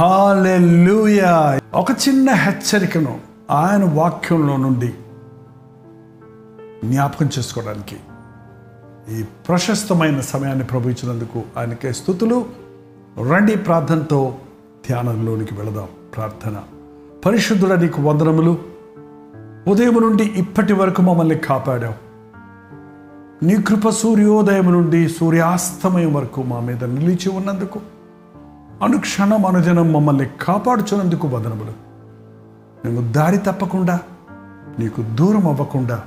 Hallelujah. ఒక చిన్న హెచ్చరికను ఆయన వాక్యంలో నుండి జ్ఞాపకం చేసుకోవడానికి ఈ ప్రశస్తమైన సమయాన్ని ప్రభు ఇచ్చినందుకు ఆయనకే స్థుతులు. రండి ప్రార్థనతో ధ్యానంలోనికి వెళదాం. ప్రార్థన. పరిశుద్ధుడ నీకు వందనములు. ఉదయం నుండి ఇప్పటి వరకు మమ్మల్ని కాపాడావు. నీ కృప సూర్యోదయం నుండి సూర్యాస్తమయం వరకు మా మీద నిలిచి ఉన్నందుకు అనుక్షణం అనుదినం మమ్మల్ని కాపాడుచున్నందుకు వదనములు. మేము దారి తప్పకుండా నీకు దూరం అవ్వకుండా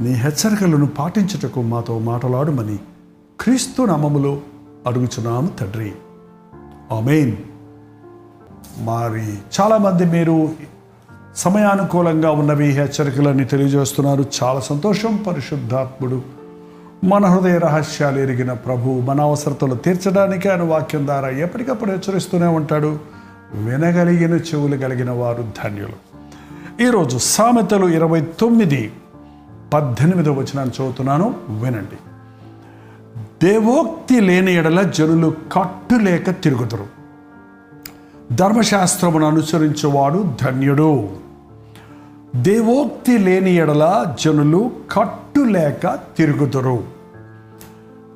నీ హెచ్చరికలను పాటించుటకు మాతో మాట్లాడుమని క్రీస్తు నామములో అడుగుచున్నాము తండ్రి. ఆమెన్. మరి చాలామంది మీరు సమయానుకూలంగా ఉన్నవి హెచ్చరికలన్నీ తెలియజేస్తున్నారు. చాలా సంతోషం పరిశుద్ధాత్ముడు. మన హృదయ రహస్యాలు ఎరిగిన ప్రభు మన అవసరతలు తీర్చడానికి ఆయన వాక్యం ద్వారా ఎప్పటికప్పుడు హెచ్చరిస్తూనే ఉంటాడు. వినగలిగిన చెవులు కలిగిన వారు ధన్యులు. ఈరోజు సామెతలు ఇరవై తొమ్మిది పద్దెనిమిదో వచనాన్ని చదువుతున్నాను. వినండి. దేవోక్తి లేని ఎడల జనులు కట్టులేక తిరుగుతురు ధర్మశాస్త్రమును అనుసరించేవాడు ధన్యుడు. దేవోక్తి లేని ఎడల జనులు కట్టు కట్టులేక తిరుగుతురు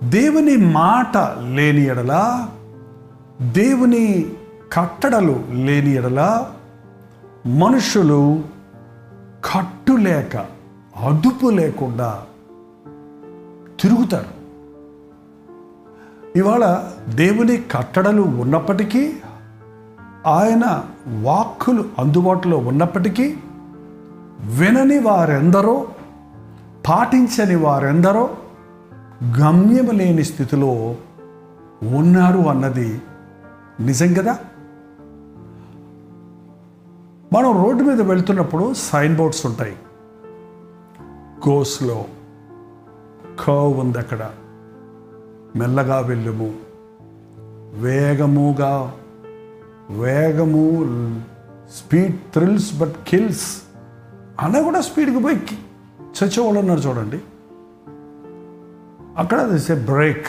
దేవుని మాట లేని ఎడలా దేవుని కట్టడలు లేని ఎడల మనుషులు కట్టులేక అదుపు లేకుండా తిరుగుతారు. ఇవాళ దేవుని కట్టడలు ఉన్నప్పటికీ ఆయన వాక్కులు అందుబాటులో ఉన్నప్పటికీ వినని వారెందరో పాటించని వారెందరో గమ్యం లేని స్థితిలో ఉన్నారు అన్నది నిజం కదా? మనం రోడ్డు మీద వెళ్తున్నప్పుడు సైన్ బోర్డ్స్ ఉంటాయి. గోస్లో కర్వ్ ఉంది అక్కడ. మెల్లగా వెళ్ళుము. వేగముగా వేగము స్పీడ్ థ్రిల్స్ బట్ కిల్స్. అన్న కూడా స్పీడ్కి పోయి చచ్చేవాళ్ళు ఉన్నారు చూడండి. అక్కడ తెలిసే బ్రేక్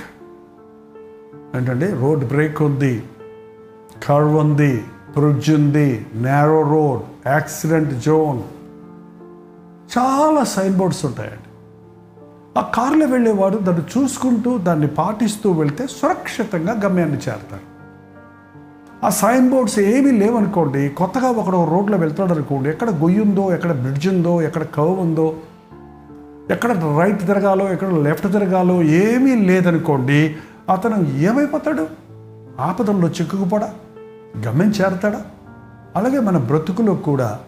ఏంటంటే రోడ్ బ్రేక్ ఉంది. కర్వ్ ఉంది. బ్రిడ్జ్ ఉంది. నేరో రోడ్ యాక్సిడెంట్ జోన్ చాలా సైన్ బోర్డ్స్ ఉంటాయండి. ఆ కార్లో వెళ్ళేవాడు దాన్ని చూసుకుంటూ దాన్ని పాటిస్తూ వెళ్తే సురక్షితంగా గమ్యాన్ని చేరతారు ఆ సైన్ బోర్డ్స్ ఏమీ లేవనుకోండి కొత్తగా ఒకడు రోడ్లో వెళ్తాడు అనుకోండి ఎక్కడ గొయ్యి ఉందో ఎక్కడ బ్రిడ్జ్ ఉందో ఎక్కడ కవ్ ఉందో ఎక్కడ రైట్ తిరగాలో ఎక్కడ లెఫ్ట్ తిరగాలో ఏమీ లేదనుకోండి అతను ఏమైపోతాడు? ఆపదల్లో చిక్కుకుపోడా? గమ్యం చేరతాడా? అలాగే మన బ్రతుకులో కూడా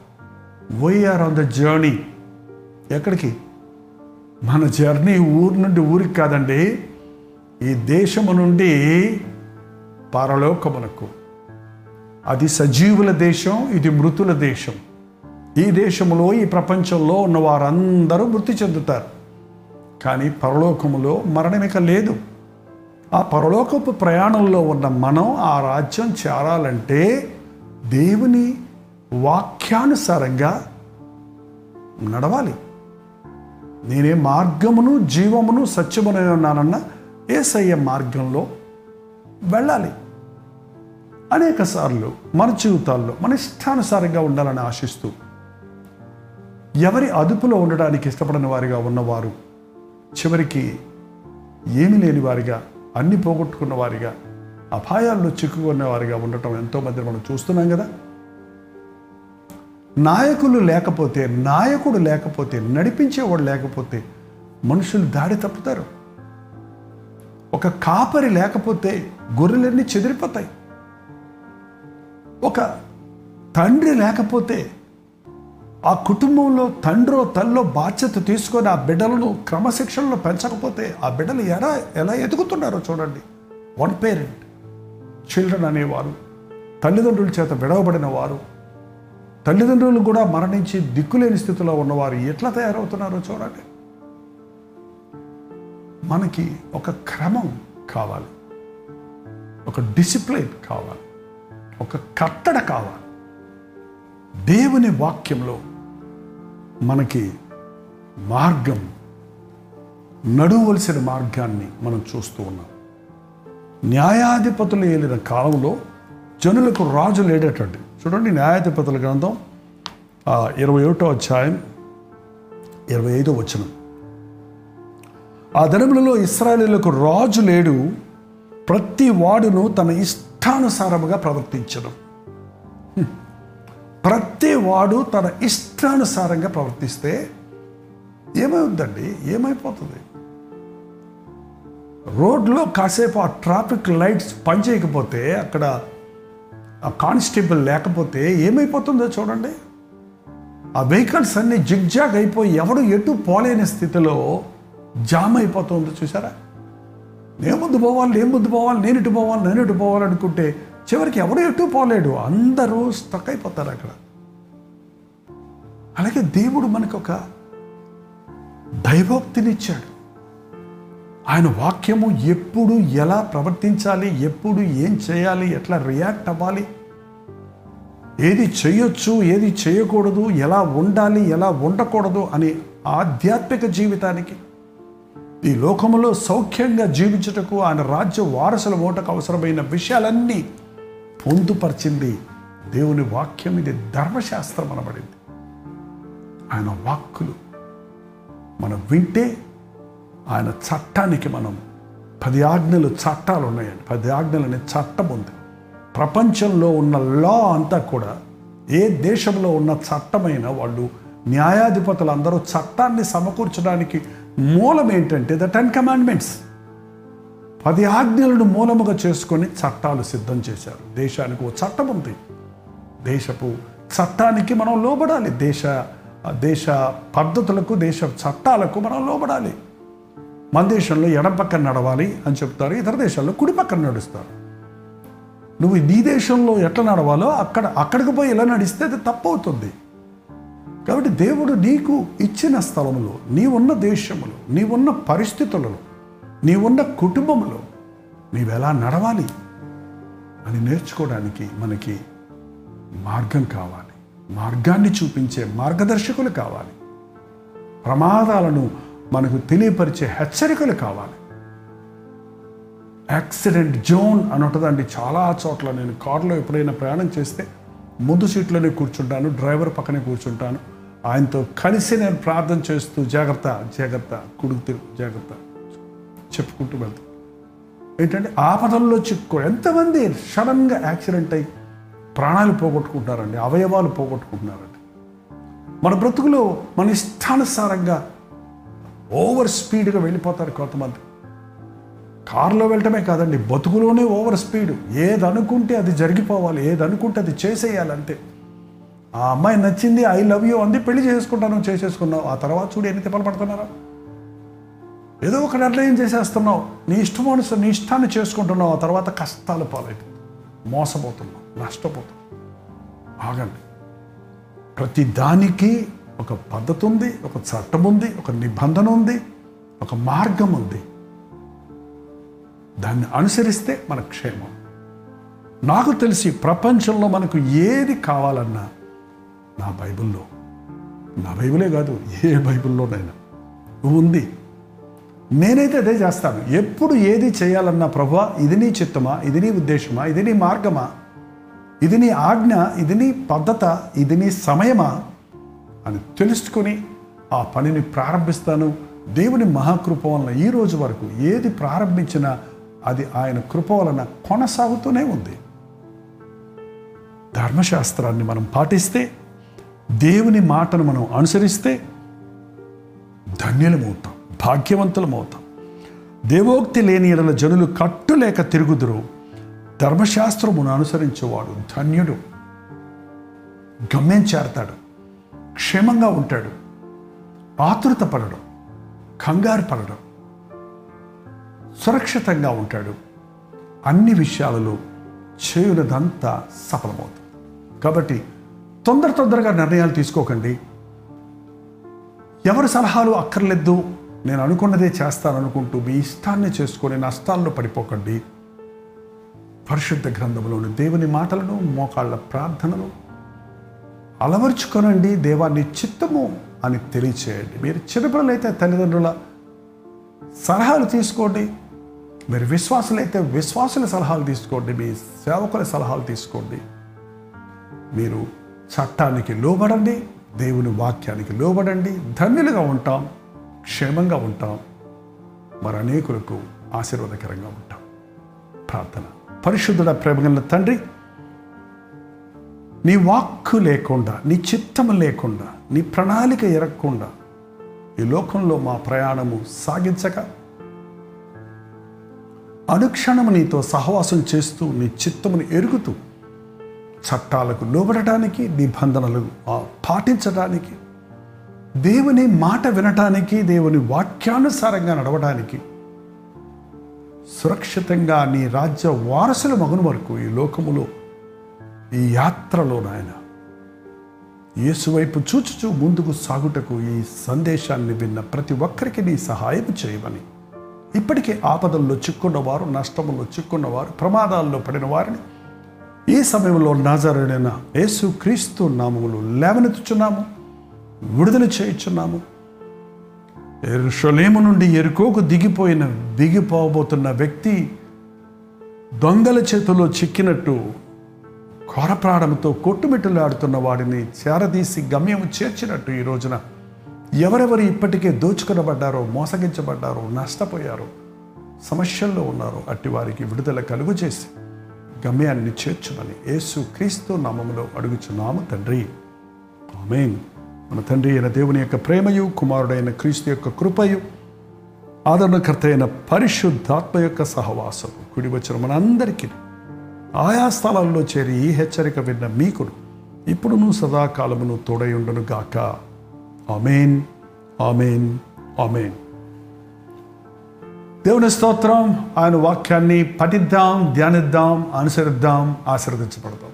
వీఆర్ ఆన్ ద జర్నీ ఎక్కడికి? మన జర్నీ ఊరు నుండి ఊరికి కాదండి ఈ దేశము నుండి పరలోకమునకు. అది సజీవుల దేశం ఇది మృతుల దేశం. ఈ దేశంలో ఈ ప్రపంచంలో ఉన్న వారందరూ మృతి చెందుతారు. కానీ పరలోకములో మరణమిక లేదు. ఆ పరలోకపు ప్రయాణంలో ఉన్న మనం ఆ రాజ్యం చేరాలంటే దేవుని వాక్యానుసారంగా నడవాలి. నేనే మార్గమును జీవమును సత్యమునే ఉన్నానన్న ఏసయ్య మార్గంలో వెళ్ళాలి. అనేక సార్లు మన జీవితాల్లో మన ఇష్టానుసారంగా ఉండాలని ఆశిస్తూ ఎవరి అదుపులో ఉండడానికి ఇష్టపడని వారిగా ఉన్నవారు చివరికి ఏమీ లేని వారిగా అన్ని పోగొట్టుకున్న వారిగా అపాయాల్లో చిక్కుకున్న వారిగా ఉండటం ఎంతోమంది మనం చూస్తున్నాం కదా. నాయకులు లేకపోతే నాయకుడు లేకపోతే నడిపించేవాడు లేకపోతే మనుషులు దాడి తప్పుతారు. ఒక కాపరి లేకపోతే గొర్రెలన్నీ చెదిరిపోతాయి. ఒక తండ్రి లేకపోతే ఆ కుటుంబంలో తండ్రో తల్లో బాధ్యత తీసుకొని ఆ బిడ్డలను క్రమశిక్షణలో పెంచకపోతే ఆ బిడ్డలు ఎలా ఎలా ఎదుగుతున్నారో చూడండి. వన్ పేరెంట్ చిల్డ్రన్ అనేవారు. తల్లిదండ్రుల చేత విడవబడిన వారు. తల్లిదండ్రులు కూడా మరణించి దిక్కులేని స్థితిలో ఉన్నవారు ఎట్లా తయారవుతున్నారో చూడండి. మనకి ఒక క్రమం కావాలి. ఒక డిసిప్లిన్ కావాలి. ఒక కట్టడ కావాలి. దేవుని వాక్యంలో మనకి మార్గం నడువలసిన మార్గాన్ని మనం చూస్తూ ఉన్నాం. న్యాయాధిపతులు ఏలిన కాలంలో జనులకు రాజు లేడేటండి. చూడండి న్యాయాధిపతుల గ్రంథం ఇరవై ఒకటో అధ్యాయం ఇరవై ఐదో వచనం. ఆ దినములలో ఇస్రాయలీలకు రాజు లేడు ప్రతి వాడును తన ఇష్టానుసారముగా ప్రవర్తించడం ప్రతి వాడు తన ఇష్టానుసారంగా ప్రవర్తిస్తే ఏమవుద్దండి ఏమైపోతుంది? రోడ్లో కాసేపు ఆ ట్రాఫిక్ లైట్స్ పనిచేయకపోతే అక్కడ ఆ కానిస్టేబుల్ లేకపోతే ఏమైపోతుందో చూడండి. ఆ వెహికల్స్ అన్ని జిగ్జాగ్ అయిపోయి ఎవడు ఎటు పోలేని స్థితిలో జామ్ అయిపోతుందో చూసారా నేను ముందు పోవాలి నేను ముందు పోవాలి నేను ఇటు పోవాలి నేను ఇటు పోవాలి అనుకుంటే చివరికి ఎవడు ఎటు పోలేడు అందరూ స్టక్ అయిపోతారు అక్కడ. అలాగే దేవుడు మనకు ఒక దైవోక్తినిచ్చాడు. ఆయన వాక్యము ఎప్పుడు ఎలా ప్రవర్తించాలి ఎప్పుడు ఏం చేయాలి ఎట్లా రియాక్ట్ అవ్వాలి ఏది చేయొచ్చు ఏది చేయకూడదు ఎలా ఉండాలి ఎలా ఉండకూడదు అని ఆధ్యాత్మిక జీవితానికి ఈ లోకములో సౌఖ్యంగా జీవించుటకు ఆయన రాజ్య వారసుల ఓటకు అవసరమైన విషయాలన్నీ పొందుపరిచింది దేవుని వాక్యం ఇది ధర్మశాస్త్రం అనబడింది. ఆయన వాక్కులు మనం వింటే ఆయన చట్టానికి మనం పది ఆజ్ఞలు చట్టాలు ఉన్నాయండి పది ఆజ్ఞలు అనే చట్టం ఉంది. ప్రపంచంలో ఉన్న లా అంతా కూడా ఏ దేశంలో ఉన్న చట్టమైన వాళ్ళు న్యాయాధిపతులు అందరూ చట్టాన్ని సమకూర్చడానికి మూలం ఏంటంటే ద టెన్ కమాండ్మెంట్స్ పది ఆజ్ఞలను మూలముగా చేసుకొని చట్టాలు సిద్ధం చేశారు. దేశానికి ఓ చట్టం ఉంది. దేశపు చట్టానికి మనం లోబడాలి. దేశ దేశ పద్ధతులకు దేశ చట్టాలకు మనం లోబడాలి. మన దేశంలో ఎడం పక్కన నడవాలి అని చెప్తారు. ఇతర దేశాల్లో కుడి పక్కన నడుస్తారు. నువ్వు నీ దేశంలో ఎట్లా నడవాలో అక్కడ అక్కడికి పోయి ఎలా నడిస్తే అది తప్పవుతుంది. కాబట్టి దేవుడు నీకు ఇచ్చిన స్థలంలో నీవున్న దేశంలో నీవున్న పరిస్థితులలో నీవున్న కుటుంబంలో నీవెలా నడవాలి అని నేర్చుకోవడానికి మనకి మార్గం కావాలి. మార్గాన్ని చూపించే మార్గదర్శకులు కావాలి. ప్రమాదాలను మనకు తెలియపరిచే హెచ్చరికలు కావాలి. యాక్సిడెంట్ జోన్ అని ఉంటుందండి చాలా చోట్ల నేను కారులో ఎప్పుడైనా ప్రయాణం చేస్తే ముందు సీట్లోనే కూర్చుంటాను డ్రైవర్ పక్కనే కూర్చుంటాను. ఆయనతో కలిసి నేను ప్రార్థన చేస్తూ జాగ్రత్త జాగ్రత్త కుడుకు తిరుగు జాగ్రత్త. చెప్పుకుంటూ వెళ్తాం. ఏంటంటే ఆపదల్లో చిక్కు ఎంతమంది సడన్గా యాక్సిడెంట్ అయ్యి ప్రాణాలు పోగొట్టుకుంటున్నారండి అవయవాలు పోగొట్టుకుంటున్నారండి. మన బ్రతుకులో మన ఇష్టానుసారంగా ఓవర్ స్పీడ్గా వెళ్ళిపోతారు కొంతమంది. కారులో వెళ్ళటమే కాదండి బతుకులోనే ఓవర్ స్పీడ్. ఏది అనుకుంటే అది జరిగిపోవాలి ఏది అనుకుంటే అది చేసేయాలి అంతే. ఆ అమ్మాయి నచ్చింది ఐ లవ్ యూ అంది పెళ్ళి చేసుకుంటాను చేసేసుకున్నావు ఆ తర్వాత చూడు ఎన్ని తిప్పలు పడుతున్నారా. ఏదో ఒక నిర్ణయం చేసేస్తున్నావు. నీ ఇష్టం అనుస- నీ ఇష్టాన్ని చేసుకుంటున్నావు. ఆ తర్వాత కష్టాలు పాలైపోతుంది మోసపోతున్నావు. నష్టపోతున్నావు ఆగండి. ప్రతి దానికి ఒక పద్ధతి ఉంది ఒక చట్టం ఉంది ఒక నిబంధన ఉంది ఒక మార్గం ఉంది దాన్ని అనుసరిస్తే మన క్షేమం. నాకు తెలిసి ప్రపంచంలో మనకు ఏది కావాలన్నా నా బైబిల్లో. నా బైబిలే కాదు ఏ బైబిల్లోనైనా. ఉంది. నేనైతే అదే చేస్తాను. ఎప్పుడు ఏది చేయాలన్నా ప్రభా ఇది నీ చిత్తమా ఇది నీ ఉద్దేశమా ఇది నీ మార్గమా ఇది నీ ఆజ్ఞ ఇది నీ పద్ధత ఇది నీ సమయమా అని తెలుసుకొని ఆ పనిని ప్రారంభిస్తాను. దేవుని మహాకృప వలన ఈ రోజు వరకు ఏది ప్రారంభించినా అది ఆయన కృప వలన కొనసాగుతూనే ఉంది. ధర్మశాస్త్రాన్ని మనం పాటిస్తే దేవుని మాటను మనం అనుసరిస్తే ధన్యులమవుతాం. భాగ్యవంతులమవుతాం. దేవోక్తి లేని ఎడల జనులు కట్టులేక తిరుగుదురు. ధర్మశాస్త్రమును అనుసరించేవాడు ధన్యుడు. గమ్యం చేరతాడు. క్షేమంగా ఉంటాడు. ఆతృత పడడం కంగారు పడడం సురక్షితంగా ఉంటాడు. అన్ని విషయాలలో చేయునదంతా సఫలమవుతుంది కాబట్టి తొందర తొందరగా నిర్ణయాలు తీసుకోకండి. ఎవరి సలహాలు అక్కర్లేదు. నేను అనుకున్నదే చేస్తాను అనుకుంటూ మీ ఇష్టాన్ని చేసుకొని నష్టాల్లో పడిపోకండి. పరిశుద్ధ గ్రంథంలోని దేవుని మాటలను మోకాళ్ళ ప్రార్థనలు అలవర్చుకొనండి. దేవాన్ని చిత్తము అని తెలియచేయండి. మీరు చిన్నపిల్లలైతే తల్లిదండ్రుల సలహాలు తీసుకోండి. మీరు విశ్వాసులైతే విశ్వాసుల సలహాలు తీసుకోండి. మీ సేవకుల సలహాలు తీసుకోండి. మీరు చట్టానికి లోబడండి. దేవుని వాక్యానికి లోబడండి. ధన్యులుగా ఉంటాం. క్షేమంగా ఉంటాం. మరి అనేకులకు ఆశీర్వాదకరంగా ఉంటాం. ప్రార్థన. పరిశుద్ధుడ ప్రేమగల తండ్రి నీ వాక్కు లేకుండా నీ చిత్తము లేకుండా నీ ప్రణాళిక ఎరగకుండా ఈ లోకంలో మా ప్రయాణము సాగించక అనుక్షణము నీతో సహవాసం చేస్తూ నీ చిత్తమును ఎరుగుతూ చట్టాలకు లోబడటానికి నిబంధనలు పాటించడానికి దేవుని మాట వినటానికి దేవుని వాక్యానుసారంగా నడవడానికి సురక్షితంగా నీ రాజ్య వారసుల మగును వరకు ఈ లోకములో ఈ యాత్రలో నాయన యేసువైపు చూచుచూ ముందుకు సాగుటకు ఈ సందేశాన్ని విన్న ప్రతి ఒక్కరికి నీ సహాయం చేయమని. ఇప్పటికే ఆపదల్లో చిక్కున్నవారు నష్టములో చిక్కున్నవారు ప్రమాదాల్లో పడిన వారిని ఈ సమయంలో నాజరుడైన యేసు క్రీస్తు నామములు లేవనెత్తుచున్నాము. విడుదల చేయుచున్నాము. ఎరుషలేము నుండి ఎరుకోకు దిగిపోయిన దిగిపోబోతున్న వ్యక్తి దొంగల చేతిలో చిక్కినట్టు కోరప్రాణంతో కొట్టుమిట్టలాడుతున్న వాడిని చేరదీసి గమ్యం చేర్చినట్టు ఈ రోజున ఎవరెవరు ఇప్పటికే దోచుకునబడ్డారో మోసగించబడ్డారో నష్టపోయారో సమస్యల్లో ఉన్నారో అట్టి వారికి విడుదల కలుగు చేసి గమ్యాన్ని చేర్చుమని యేసు క్రీస్తు నామములో అడుగుచున్నాము తండ్రి. ఆమేన్. మన తండ్రి అయిన దేవుని యొక్క ప్రేమయు కుమారుడైన క్రీస్తు యొక్క కృపయు ఆదరణకర్త అయిన పరిశుద్ధాత్మ యొక్క సహవాసం కుడి వచ్చిన మనందరికీ ఆయా స్థలాల్లో చేరి ఈ హెచ్చరిక విన్న మీకుడు ఇప్పుడును సదాకాలమును తోడయుండును గాక. Amen amen amen. దేవుని స్తోత్రం. ఆయన వాక్యాన్ని పఠిద్దాం ధ్యానిద్దాం అనుసరిద్దాం ఆశీర్వదించబడదాం.